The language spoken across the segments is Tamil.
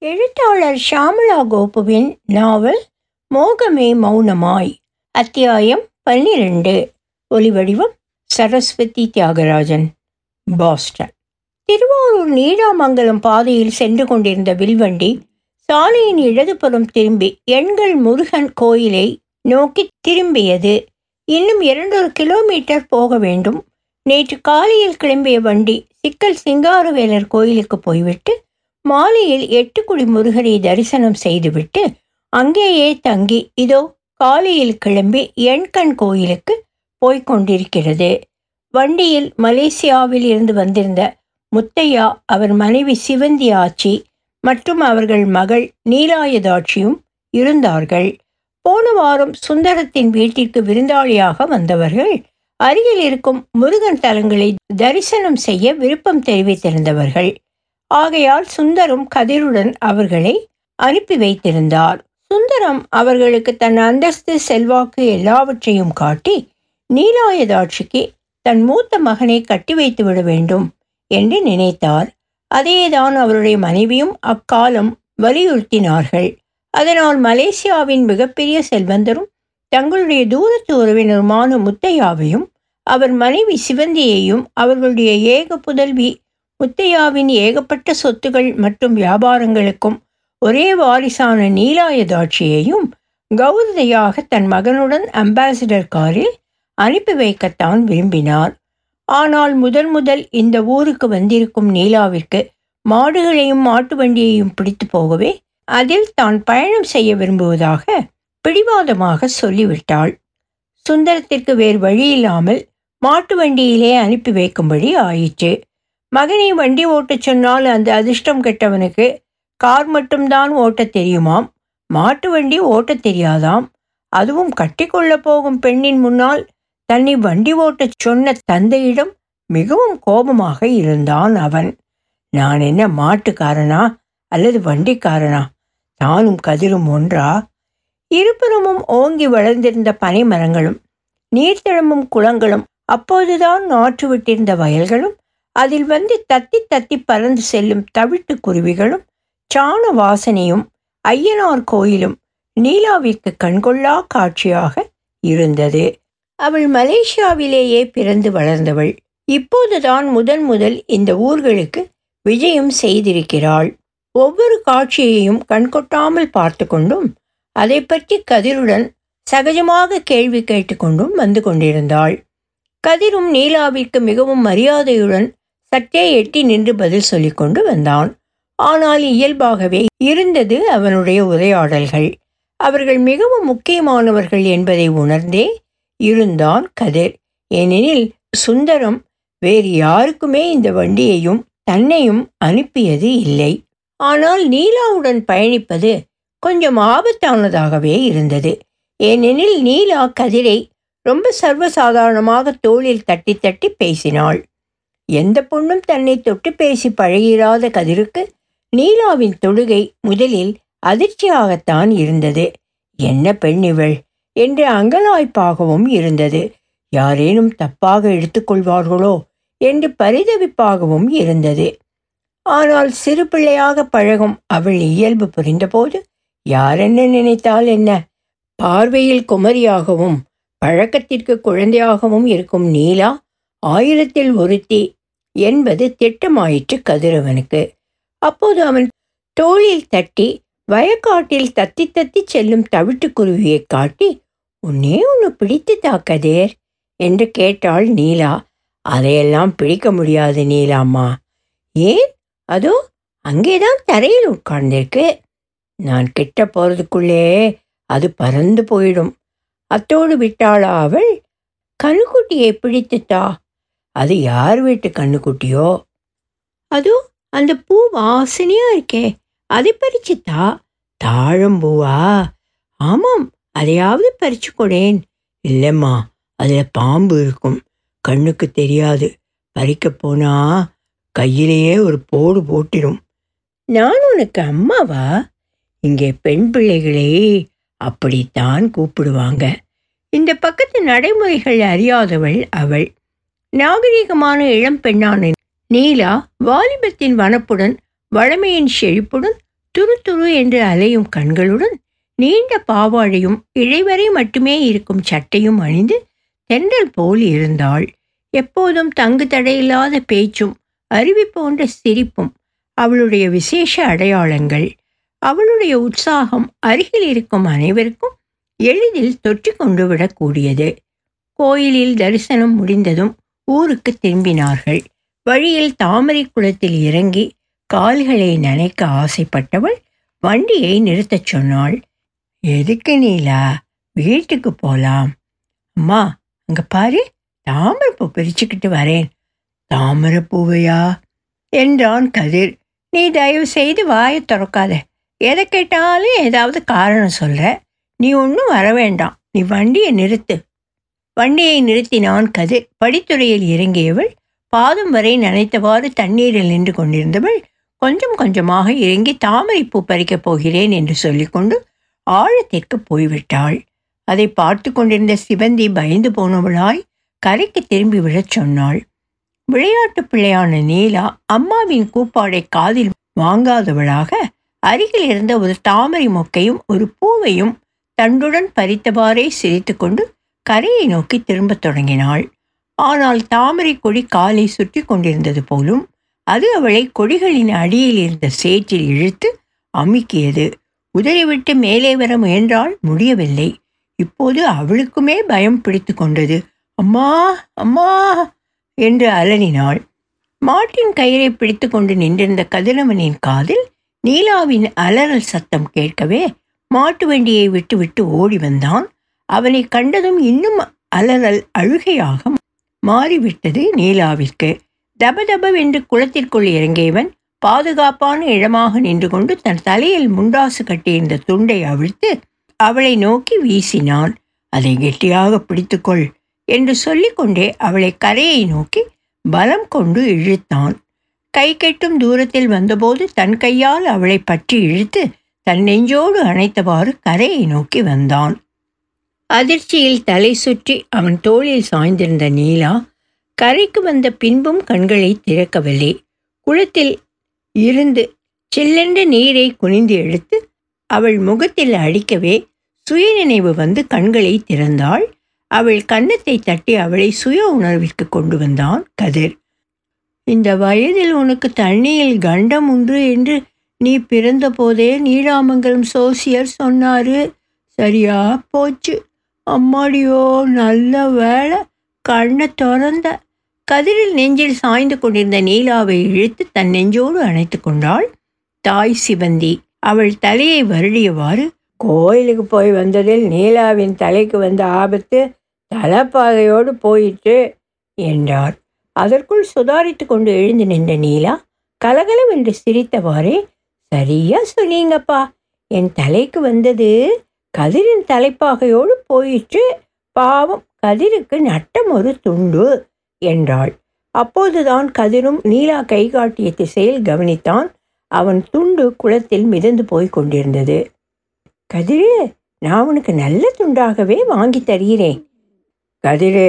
எழுத்தாளர் ஷாமலா கோபுவின் நாவல் மோகமே மௌனமாய் அத்தியாயம் பன்னிரண்டு. ஒலிவடிவம் சரஸ்வதி தியாகராஜன் பாஸ்டன். திருவாரூர் நீடாமங்கலம் பாதையில் சென்று கொண்டிருந்த வில்வண்டி சாலையின் இடதுபுறம் திரும்பி எண்கள் முருகன் கோயிலை நோக்கி திரும்பியது. இன்னும் இரண்டொரு கிலோமீட்டர் போக வேண்டும். நேற்று காலையில் கிளம்பிய வண்டி சிக்கல் சிங்காரவேலர் கோயிலுக்கு போய்விட்டு மாலையில் எட்டுக்குடி முருகனை தரிசனம் செய்துவிட்டு அங்கேயே தங்கி இதோ காலையில் கிளம்பி எண்கண் கோயிலுக்கு போய்க் கொண்டிருக்கிறது வண்டியில் மலேசியாவில் இருந்து வந்திருந்த முத்தையா அவர் மனைவி சிவந்தி ஆச்சி மற்றும் அவர்கள் மகள் நீலாயதாட்சியும் இருந்தார்கள். போன வாரம் சுந்தரத்தின் வீட்டிற்கு விருந்தாளியாக வந்தவர்கள் அருகில் இருக்கும் முருகன் தலங்களை தரிசனம் செய்ய விருப்பம் தெரிவித்திருந்தவர்கள். ஆகையால் சுந்தரம் கதிருடன் அவர்களை அனுப்பி வைத்திருந்தார். சுந்தரம் அவர்களுக்கு தன் அந்தஸ்து செல்வாக்கு எல்லாவற்றையும் காட்டி நீலாயதாட்சிக்கு தன் மூத்த மகனை கட்டி வைத்து விட வேண்டும் என்று நினைத்தார். அதேதான் அவருடைய மனைவியும் அக்காலம் வலியுறுத்தினார்கள். அதனால் மலேசியாவின் மிகப்பெரிய செல்வந்தரும் தங்களுடைய தூரத்து உறவினருமான முத்தையாவையும் அவர் மனைவி சிவந்தியையும் அவர்களுடைய ஏக புதல்வி முத்தையாவின் ஏகப்பட்ட சொத்துகள் மற்றும் வியாபாரங்களுக்கும் ஒரே வாரிசான நீலாயதாட்சியையும் கௌரதையாக தன் மகனுடன் அம்பாசிடர் காரில் அனுப்பி வைக்கத்தான் விரும்பினார். ஆனால் முதன் முதல் இந்த ஊருக்கு வந்திருக்கும் நீலாவிற்கு மாடுகளையும் மாட்டு வண்டியையும் பிடித்து போகவே அதில் தான் பயணம் செய்ய விரும்புவதாக பிடிவாதமாக சொல்லிவிட்டாள். சுந்தரத்திற்கு வேறு வழியில்லாமல் மாட்டு வண்டியிலே அனுப்பி வைக்கும்படி ஆயிற்று. மகனை வண்டி ஓட்டச் சொன்னால் அந்த அதிர்ஷ்டம் கெட்டவனுக்கு கார் மட்டும்தான் ஓட்டத் தெரியுமாம்? மாட்டு வண்டி ஓட்டத் தெரியாதாம்? அதுவும் கட்டிக்கொள்ளப் போகும் பெண்ணின் முன்னால் தன்னை வண்டி ஓட்டச் சொன்ன தந்தையிடம் மிகவும் கோபமாக இருந்தான் அவன். நான் என்ன மாட்டுக்காரனா அல்லது வண்டிக்காரனா? தானும் கதிரும் ஒன்றா? இருபுறமும் ஓங்கி வளர்ந்திருந்த பனை மரங்களும் நீர்த்திழம்பும் குளங்களும் அப்போதுதான் நாற்று விட்டிருந்த வயல்களும் அதில் வந்து தத்தி தத்தி பறந்து செல்லும் தவிட்டு குருவிகளும் சாண வாசனையும் ஐயனார் கோயிலும் நீலாவிற்கு கண்கொள்ளா காட்சியாக இருந்தது. அவள் மலேசியாவிலேயே பிறந்து வளர்ந்தவள். இப்போதுதான் முதன் முதல் இந்த ஊர்களுக்கு விஜயம் செய்திருக்கிறாள். ஒவ்வொரு காட்சியையும் கண்கொட்டாமல் பார்த்து கொண்டும் அதை பற்றி கதிருடன் சகஜமாக கேள்வி கேட்டுக்கொண்டும் வந்து கொண்டிருந்தாள். கதிரும் நீலாவிற்கு மிகவும் மரியாதையுடன் சற்றே எட்டி நின்று பதில் சொல்லிக்கொண்டு வந்தான். ஆனால் இயல்பாகவே இருந்தது அவனுடைய உரையாடல்கள். அவர்கள் மிகவும் முக்கியமானவர்கள் என்பதை உணர்ந்தே இருந்தான் கதிர். ஏனெனில் சுந்தரம் வேறு யாருக்குமே இந்த வண்டியையும் தன்னையும் அனுப்பியது இல்லை. ஆனால் நீலாவுடன் பயணிப்பது கொஞ்சம் ஆபத்தானதாகவே இருந்தது. ஏனெனில் நீலா கதிரை ரொம்ப சர்வசாதாரணமாக தோளில் தட்டி தட்டி பேசினாள். எந்த பொண்ணும் தன்னை தொட்டு பேசி பழகிறாத கதிருக்கு நீலாவின் தொழுகை முதலில் அதிர்ச்சியாகத்தான் இருந்தது. என்ன பெண் இவள்? என்று அங்கலாய்ப்பாகவும் இருந்தது. யாரேனும் தப்பாக எடுத்துக்கொள்வார்களோ? என்று பரிதவிப்பாகவும் இருந்தது. ஆனால் சிறு பிள்ளையாக பழகும் அவள் இயல்பு புரிந்தபோது யாரென்ன நினைத்தால் என்ன? பார்வையில் குமரியாகவும் பழக்கத்திற்கு குழந்தையாகவும் இருக்கும் நீலா ஆயிரத்தில் ஒருத்தி என்பது திட்டமாயிற்று கதிரவனுக்கு. அப்போது அவன் தோளில் தட்டி வயக்காட்டில் தத்தி தத்தி செல்லும் தவிட்டுக்குருவியை காட்டி உன்னே ஒன்று பிடித்து தாக்கதேர் என்று கேட்டாள் நீலா. அதையெல்லாம் பிடிக்க முடியாது நீலாம்மா. ஏன்? அதோ அங்கேதான் தரையில் உட்கார்ந்திருக்கு. நான் கிட்ட போறதுக்குள்ளே அது பறந்து போயிடும். அத்தோடு விட்டாளா அவள் கண்ணுக்குட்டியை பிடித்துத்தா அது யார் வீட்டு கண்ணுக்குட்டியோ? அதோ அந்த பூ வாசனையா இருக்கே. அதை பறிச்சுத்தா? தாழம்பூவா ஆமாம் அதையாவது பறிச்சு கொடேன். இல்லைம்மா அதில் பாம்பு இருக்கும். கண்ணுக்கு தெரியாது. பறிக்க போனா கையிலேயே ஒரு போடு போட்டிடும் நான் உனக்கு அம்மாவா? இங்கே பெண் பிள்ளைகளே அப்படித்தான் கூப்பிடுவாங்க. இந்த பக்கத்து நடைமுறைகள் அறியாதவள் அவள். நாகரிகமான இளம் பெண்ணான நீலா வாலிபத்தின் வனப்புடன் வளமையின் செழிப்புடன் துரு துரு என்று அலையும் கண்களுடன் நீண்ட பாவாழையும் இழைவரை மட்டுமே இருக்கும் சட்டையும் அணிந்து தென்றல் போல் இருந்தாள். எப்போதும் தங்கு தடையில்லாத பேச்சும் அருவி போன்ற சிரிப்பும் அவளுடைய விசேஷ அடையாளங்கள். அவளுடைய உற்சாகம் அருகில் இருக்கும் அனைவருக்கும் எளிதில் தொற்றி கொண்டு விடக்கூடியது. கோயிலில் தரிசனம் முடிந்ததும் ஊருக்கு திரும்பினார்கள். வழியில் தாமரை குளத்தில் இறங்கி கால்களை நனைக்க ஆசைப்பட்டவள் வண்டியை நிறுத்தச் சொன்னாள். எதுக்கு நீலா? வீட்டுக்கு போலாம். அம்மா அங்க பாரு தாமரைப்பூ பிரிச்சுக்கிட்டு வரேன். தாமரைப்பூவையா என்றான் கதிர். நீ தயவு செய்து வாயை திறக்காத. எதை கேட்டாலும் ஏதாவது காரணம் சொல்ற. நீ ஒன்றும் வர வேண்டாம். நீ வண்டியை நிறுத்து. வண்டியை நிறுத்தினான் கதிர். படித்துறையில் இறங்கியவள் பாதம் வரை நனைத்தவாறு தண்ணீரில் நின்று கொண்டிருந்தவள் கொஞ்சம் கொஞ்சமாக இறங்கி தாமரைப்பூ பறிக்கப் போகிறேன் என்று சொல்லிக்கொண்டு ஆழத்திற்கு போய்விட்டாள். அதை பார்த்து கொண்டிருந்த சிவந்தி பயந்து போனவளாய் கரைக்கு திரும்பி விழச் சொன்னாள். விளையாட்டு பிள்ளையான நீலா அம்மாவின் கூப்பாடை காதில் வாங்காதவளாக அருகில் இருந்த ஒரு தாமரை மொக்கையும் ஒரு பூவையும் தண்டுடன் பறித்தவாறே சிரித்துக்கொண்டு கரையை நோக்கி திரும்பத் தொடங்கினாள். ஆனால் தாமரை கொடி காலை சுற்றி கொண்டிருந்தது போலும் அது அவளை கொடிகளின் அடியில் இருந்த சேற்றில் இழுத்து அமுக்கியது. உதறிவிட்டு மேலே வர முயன்றால் முடியவில்லை. இப்போது அவளுக்குமே பயம் பிடித்து கொண்டது. அம்மா அம்மா என்று அலறினாள். மாட்டின் கயிறை பிடித்து கொண்டு நின்றிருந்த கதிரவனின் காதில் நீலாவின் அலறல் சத்தம் கேட்கவே மாட்டு வண்டியை விட்டுவிட்டு ஓடி வந்தான். அவனை கண்டதும் இன்னும் அலறல் அழுகையாக மாறிவிட்டது நீலாவிற்கு. தபதபவென்று குளத்திற்குள் இறங்கியவன் பாதுகாப்பான இடமாக நின்று கொண்டு தன் தலையில் முண்டாசு கட்டியிருந்த துண்டை அவிழ்த்து அவளை நோக்கி வீசினான். அதை கெட்டியாக பிடித்துக்கொள் என்று சொல்லிக்கொண்டே அவளை கரையை நோக்கி பலம் கொண்டு இழுத்தான். கை கெட்டும் தூரத்தில் வந்தபோது தன் கையால் அவளை பற்றி இழுத்து தன் நெஞ்சோடு அணைத்தவாறு கரையை நோக்கி வந்தான். அதிர்ச்சியில் தலை சுற்றி அவன் தோளில் சாய்ந்திருந்த நீலா கரைக்கு வந்த பின்பும் கண்களை திறக்கவில்லை. குளத்தில் இருந்து சில்லென்ற நீரை குனிந்து எடுத்து அவள் முகத்தில் அடிக்கவே சுயநினைவு வந்து கண்களை திறந்தாள். அவள் கன்னத்தை தட்டி அவளை சுய உணர்விற்கு கொண்டு வந்தான் கதிர். இந்த வயதில் உனக்கு தண்ணியில் கண்டம் உண்டு என்று நீ பிறந்தபோதே நீடாமங்கலம் சோசியர் சொன்னாரு. சரியா? போச்சு. அம்மாடியோ நல்ல வேலை கண்ணை திறந்த கதிரில் நெஞ்சில் சாய்ந்து கொண்டிருந்த நீலாவை இழுத்து தன் நெஞ்சோடு அணைத்து கொண்டாள் தாய் சிவந்தி. அவள் தலையை வருடியவாறு கோயிலுக்கு போய் வந்ததில் நீலாவின் தலைக்கு வந்த ஆபத்து தலைப்பாதையோடு போயிட்டு என்றார் அதற்குள் சுதாரித்து கொண்டு எழுந்து நின்ற நீலா கலகலவென்று சிரித்தவாறே சரியா சொன்னீங்கப்பா என் தலைக்கு வந்தது கதிரின் தலைப்பாகையோடு போயிற்று. பாவம் கதிருக்கு நட்டம் ஒரு துண்டு என்றாள். அப்போதுதான் கதிரும் நீலா கை காட்டிய திசையில் கவனித்தான். அவன் துண்டு குளத்தில் மிதந்து போய் கொண்டிருந்தது. கதிரு நான் உனக்கு நல்ல துண்டாகவே வாங்கி தருகிறேன். கதிரு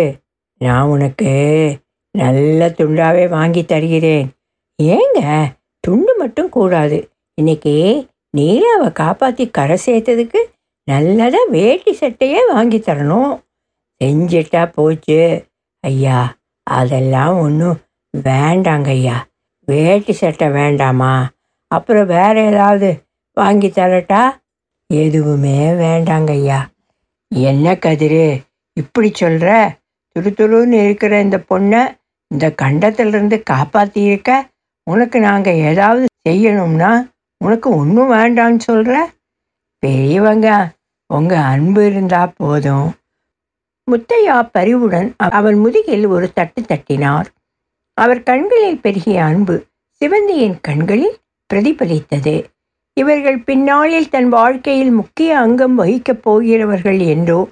நான் உனக்கு நல்ல துண்டாவே வாங்கி தருகிறேன். ஏங்க துண்டு மட்டும் கூடாது. இன்னைக்கு நீலாவை காப்பாற்றி கரை சேர்த்ததுக்கு நல்லதாக வேட்டி சட்டையே வாங்கி தரணும். செஞ்சிட்டா போச்சு. ஐயா அதெல்லாம் ஒன்றும் வேண்டாங்க ஐயா. வேட்டி சட்டை வேண்டாமா? அப்புறம் வேற ஏதாவது வாங்கி தரட்டா? எதுவுமே வேண்டாங்க ஐயா. என்ன கதிரு இப்படி சொல்கிற துரு துருன்னு இருக்கிற இந்த பொண்ணை இந்த கண்டத்திலிருந்து காப்பாற்றியிருக்க உனக்கு நாங்கள் ஏதாவது செய்யணும்னா உனக்கு ஒன்றும் வேண்டாம்னு சொல்கிற பெரியவங்க உங்கள் அன்பு இருந்தால் போதும். முத்தையா பரிவுடன் அவள் முதுகில் ஒரு தட்டு தட்டினார். அவர் கண்களில் பெருகிய அன்பு சிவந்தியின் கண்களில் பிரதிபலித்தது. இவர்கள் பின்னாளில் தன் வாழ்க்கையில் முக்கிய அங்கம் வகிக்கப் போகிறவர்கள் என்றோ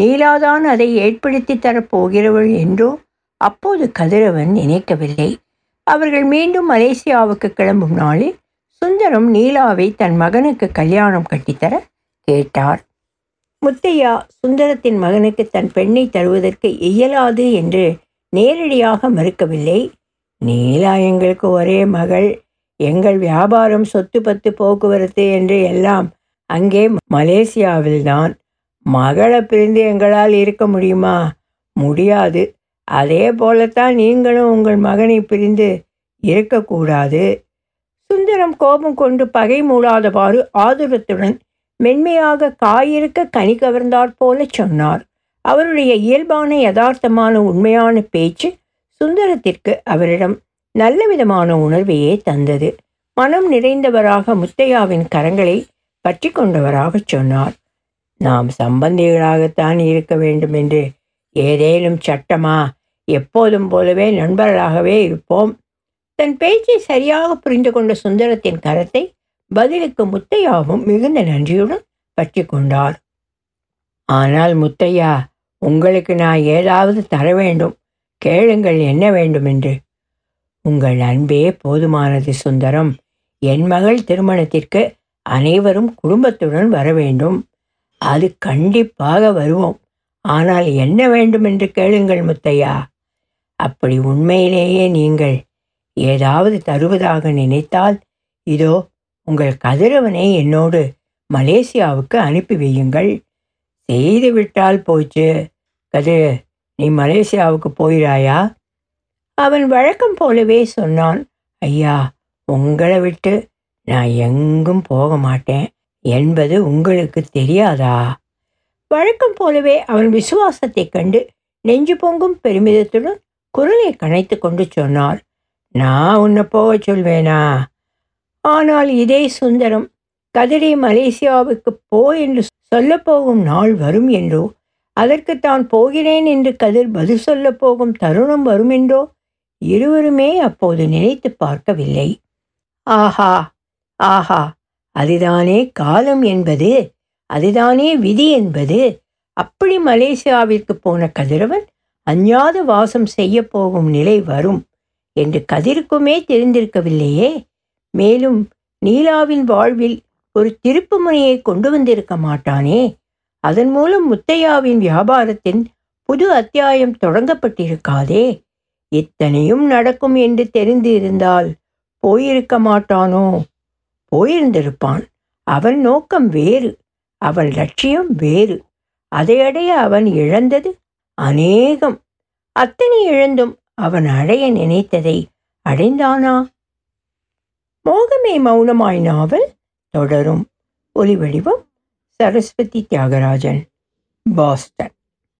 நீலாதான் அதை ஏற்படுத்தி தரப்போகிறவள் என்றோ அப்போது கதிரவன் நினைக்கவில்லை. அவர்கள் மீண்டும் மலேசியாவுக்கு கிளம்பும் நாளில் சுந்தரம் நீலாவை தன் மகனுக்கு கல்யாணம் கட்டித்தர கேட்டார். முத்தையா சுந்தரத்தின் மகனுக்கு தன் பெண்ணை தருவதற்கு இயலாது என்று நேரடியாக மறுக்கவில்லை. நீலா எங்களுக்கு ஒரே மகள். எங்கள் வியாபாரம் சொத்து பத்து போக்குவரத்து என்று எல்லாம் அங்கே மலேசியாவில்தான். மகளை பிரிந்து எங்களால் இருக்க முடியுமா? முடியாது. அதே போலத்தான் நீங்களும் உங்கள் மகனை பிரிந்து இருக்கக்கூடாது. சுந்தரம் கோபம் கொண்டு பகை மூடாதவாறு ஆதுரத்துடன் மென்மையாக காயிருக்க கனி கவர்ந்தாற் போல சொன்னார். அவருடைய இயல்பான யதார்த்தமான உண்மையான பேச்சு சுந்தரத்திற்கு அவரிடம் நல்ல விதமான உணர்வையே தந்தது. மனம் நிறைந்தவராக முத்தையாவின் கரங்களை பற்றி கொண்டவராக சொன்னார். நாம் சம்பந்திகளாகத்தான் இருக்க வேண்டும் என்று ஏதேனும் சட்டமா? எப்போதும் போலவே நண்பர்களாகவே இருப்போம். தன் பேச்சை சரியாக புரிந்து கொண்ட சுந்தரத்தின் கரத்தை பதிலுக்கு முத்தையாவும் மிகுந்த நன்றியுடன் பற்றி கொண்டார் ஆனால் முத்தையா உங்களுக்கு நான் ஏதாவது தர வேண்டும். கேளுங்கள் என்ன வேண்டும் என்று உங்கள் அன்பே போதுமானது சுந்தரம். என் மகள் திருமணத்திற்கு அனைவரும் குடும்பத்துடன் வர வேண்டும். அது கண்டிப்பாக வருவோம். ஆனால் என்ன வேண்டும் என்று கேளுங்கள் முத்தையா. அப்படி உண்மையிலேயே நீங்கள் ஏதாவது தருவதாக நினைத்தால் இதோ உங்கள் கதிரவனை என்னோடு மலேசியாவுக்கு அனுப்பி வையுங்கள். செய்து விட்டால் போச்சு. கதிர் நீ மலேசியாவுக்கு போயிறாயா அவன் வழக்கம் போலவே சொன்னான். ஐயா உங்களை விட்டு நான் எங்கும் போக மாட்டேன். என்பது உங்களுக்கு தெரியாதா? வழக்கம் போலவே அவன் விசுவாசத்தைக் கண்டு நெஞ்சு பொங்கும் பெருமிதத்துடன் குரலை கணைத்து கொண்டு சொன்னார் நான் உன்னை போக சொல்வேனா? ஆனால் இதே சுந்தரம் கதிரை மலேசியாவுக்கு போ என்று சொல்லப்போகும் நாள் வரும் என்றோ? அதற்கு தான் போகிறேன் என்று கதிர் பதில் சொல்லப் போகும் தருணம் வரும் என்றோ? இருவருமே அப்போது நினைத்து பார்க்கவில்லை. ஆஹா ஆஹா அதுதானே காலம் என்பது அதுதானே விதி என்பது. அப்படி மலேசியாவிற்கு போன கதிரவன் அஞ்ஞாத வாசம் செய்ய போகும் நிலை வரும் என்று கதிருக்குமே தெரிந்திருக்கவில்லையே. மேலும் நீலாவின் வாழ்வில் ஒரு திருப்பு முனையை கொண்டு வந்திருக்க மாட்டானே. அதன் மூலம் முத்தையாவின் வியாபாரத்தின் புது அத்தியாயம் தொடங்கப்பட்டிருக்காதே. இத்தனையும் நடக்கும் என்று தெரிந்து இருந்தால் போயிருக்க மாட்டானோ? போயிருந்திருப்பான். அவன் நோக்கம் வேறு. அவன் லட்சியம் வேறு. அதை அடைய அவன் இழந்தது அநேகம். அத்தனை இழந்தும் அவன் அடைய நினைத்ததை அடைந்தானா? மோகமே மௌனமாய் நாவல் தொடரும். ஒலிவடிவம் சரஸ்வதி தியாகராஜன். பாஸ்டன்.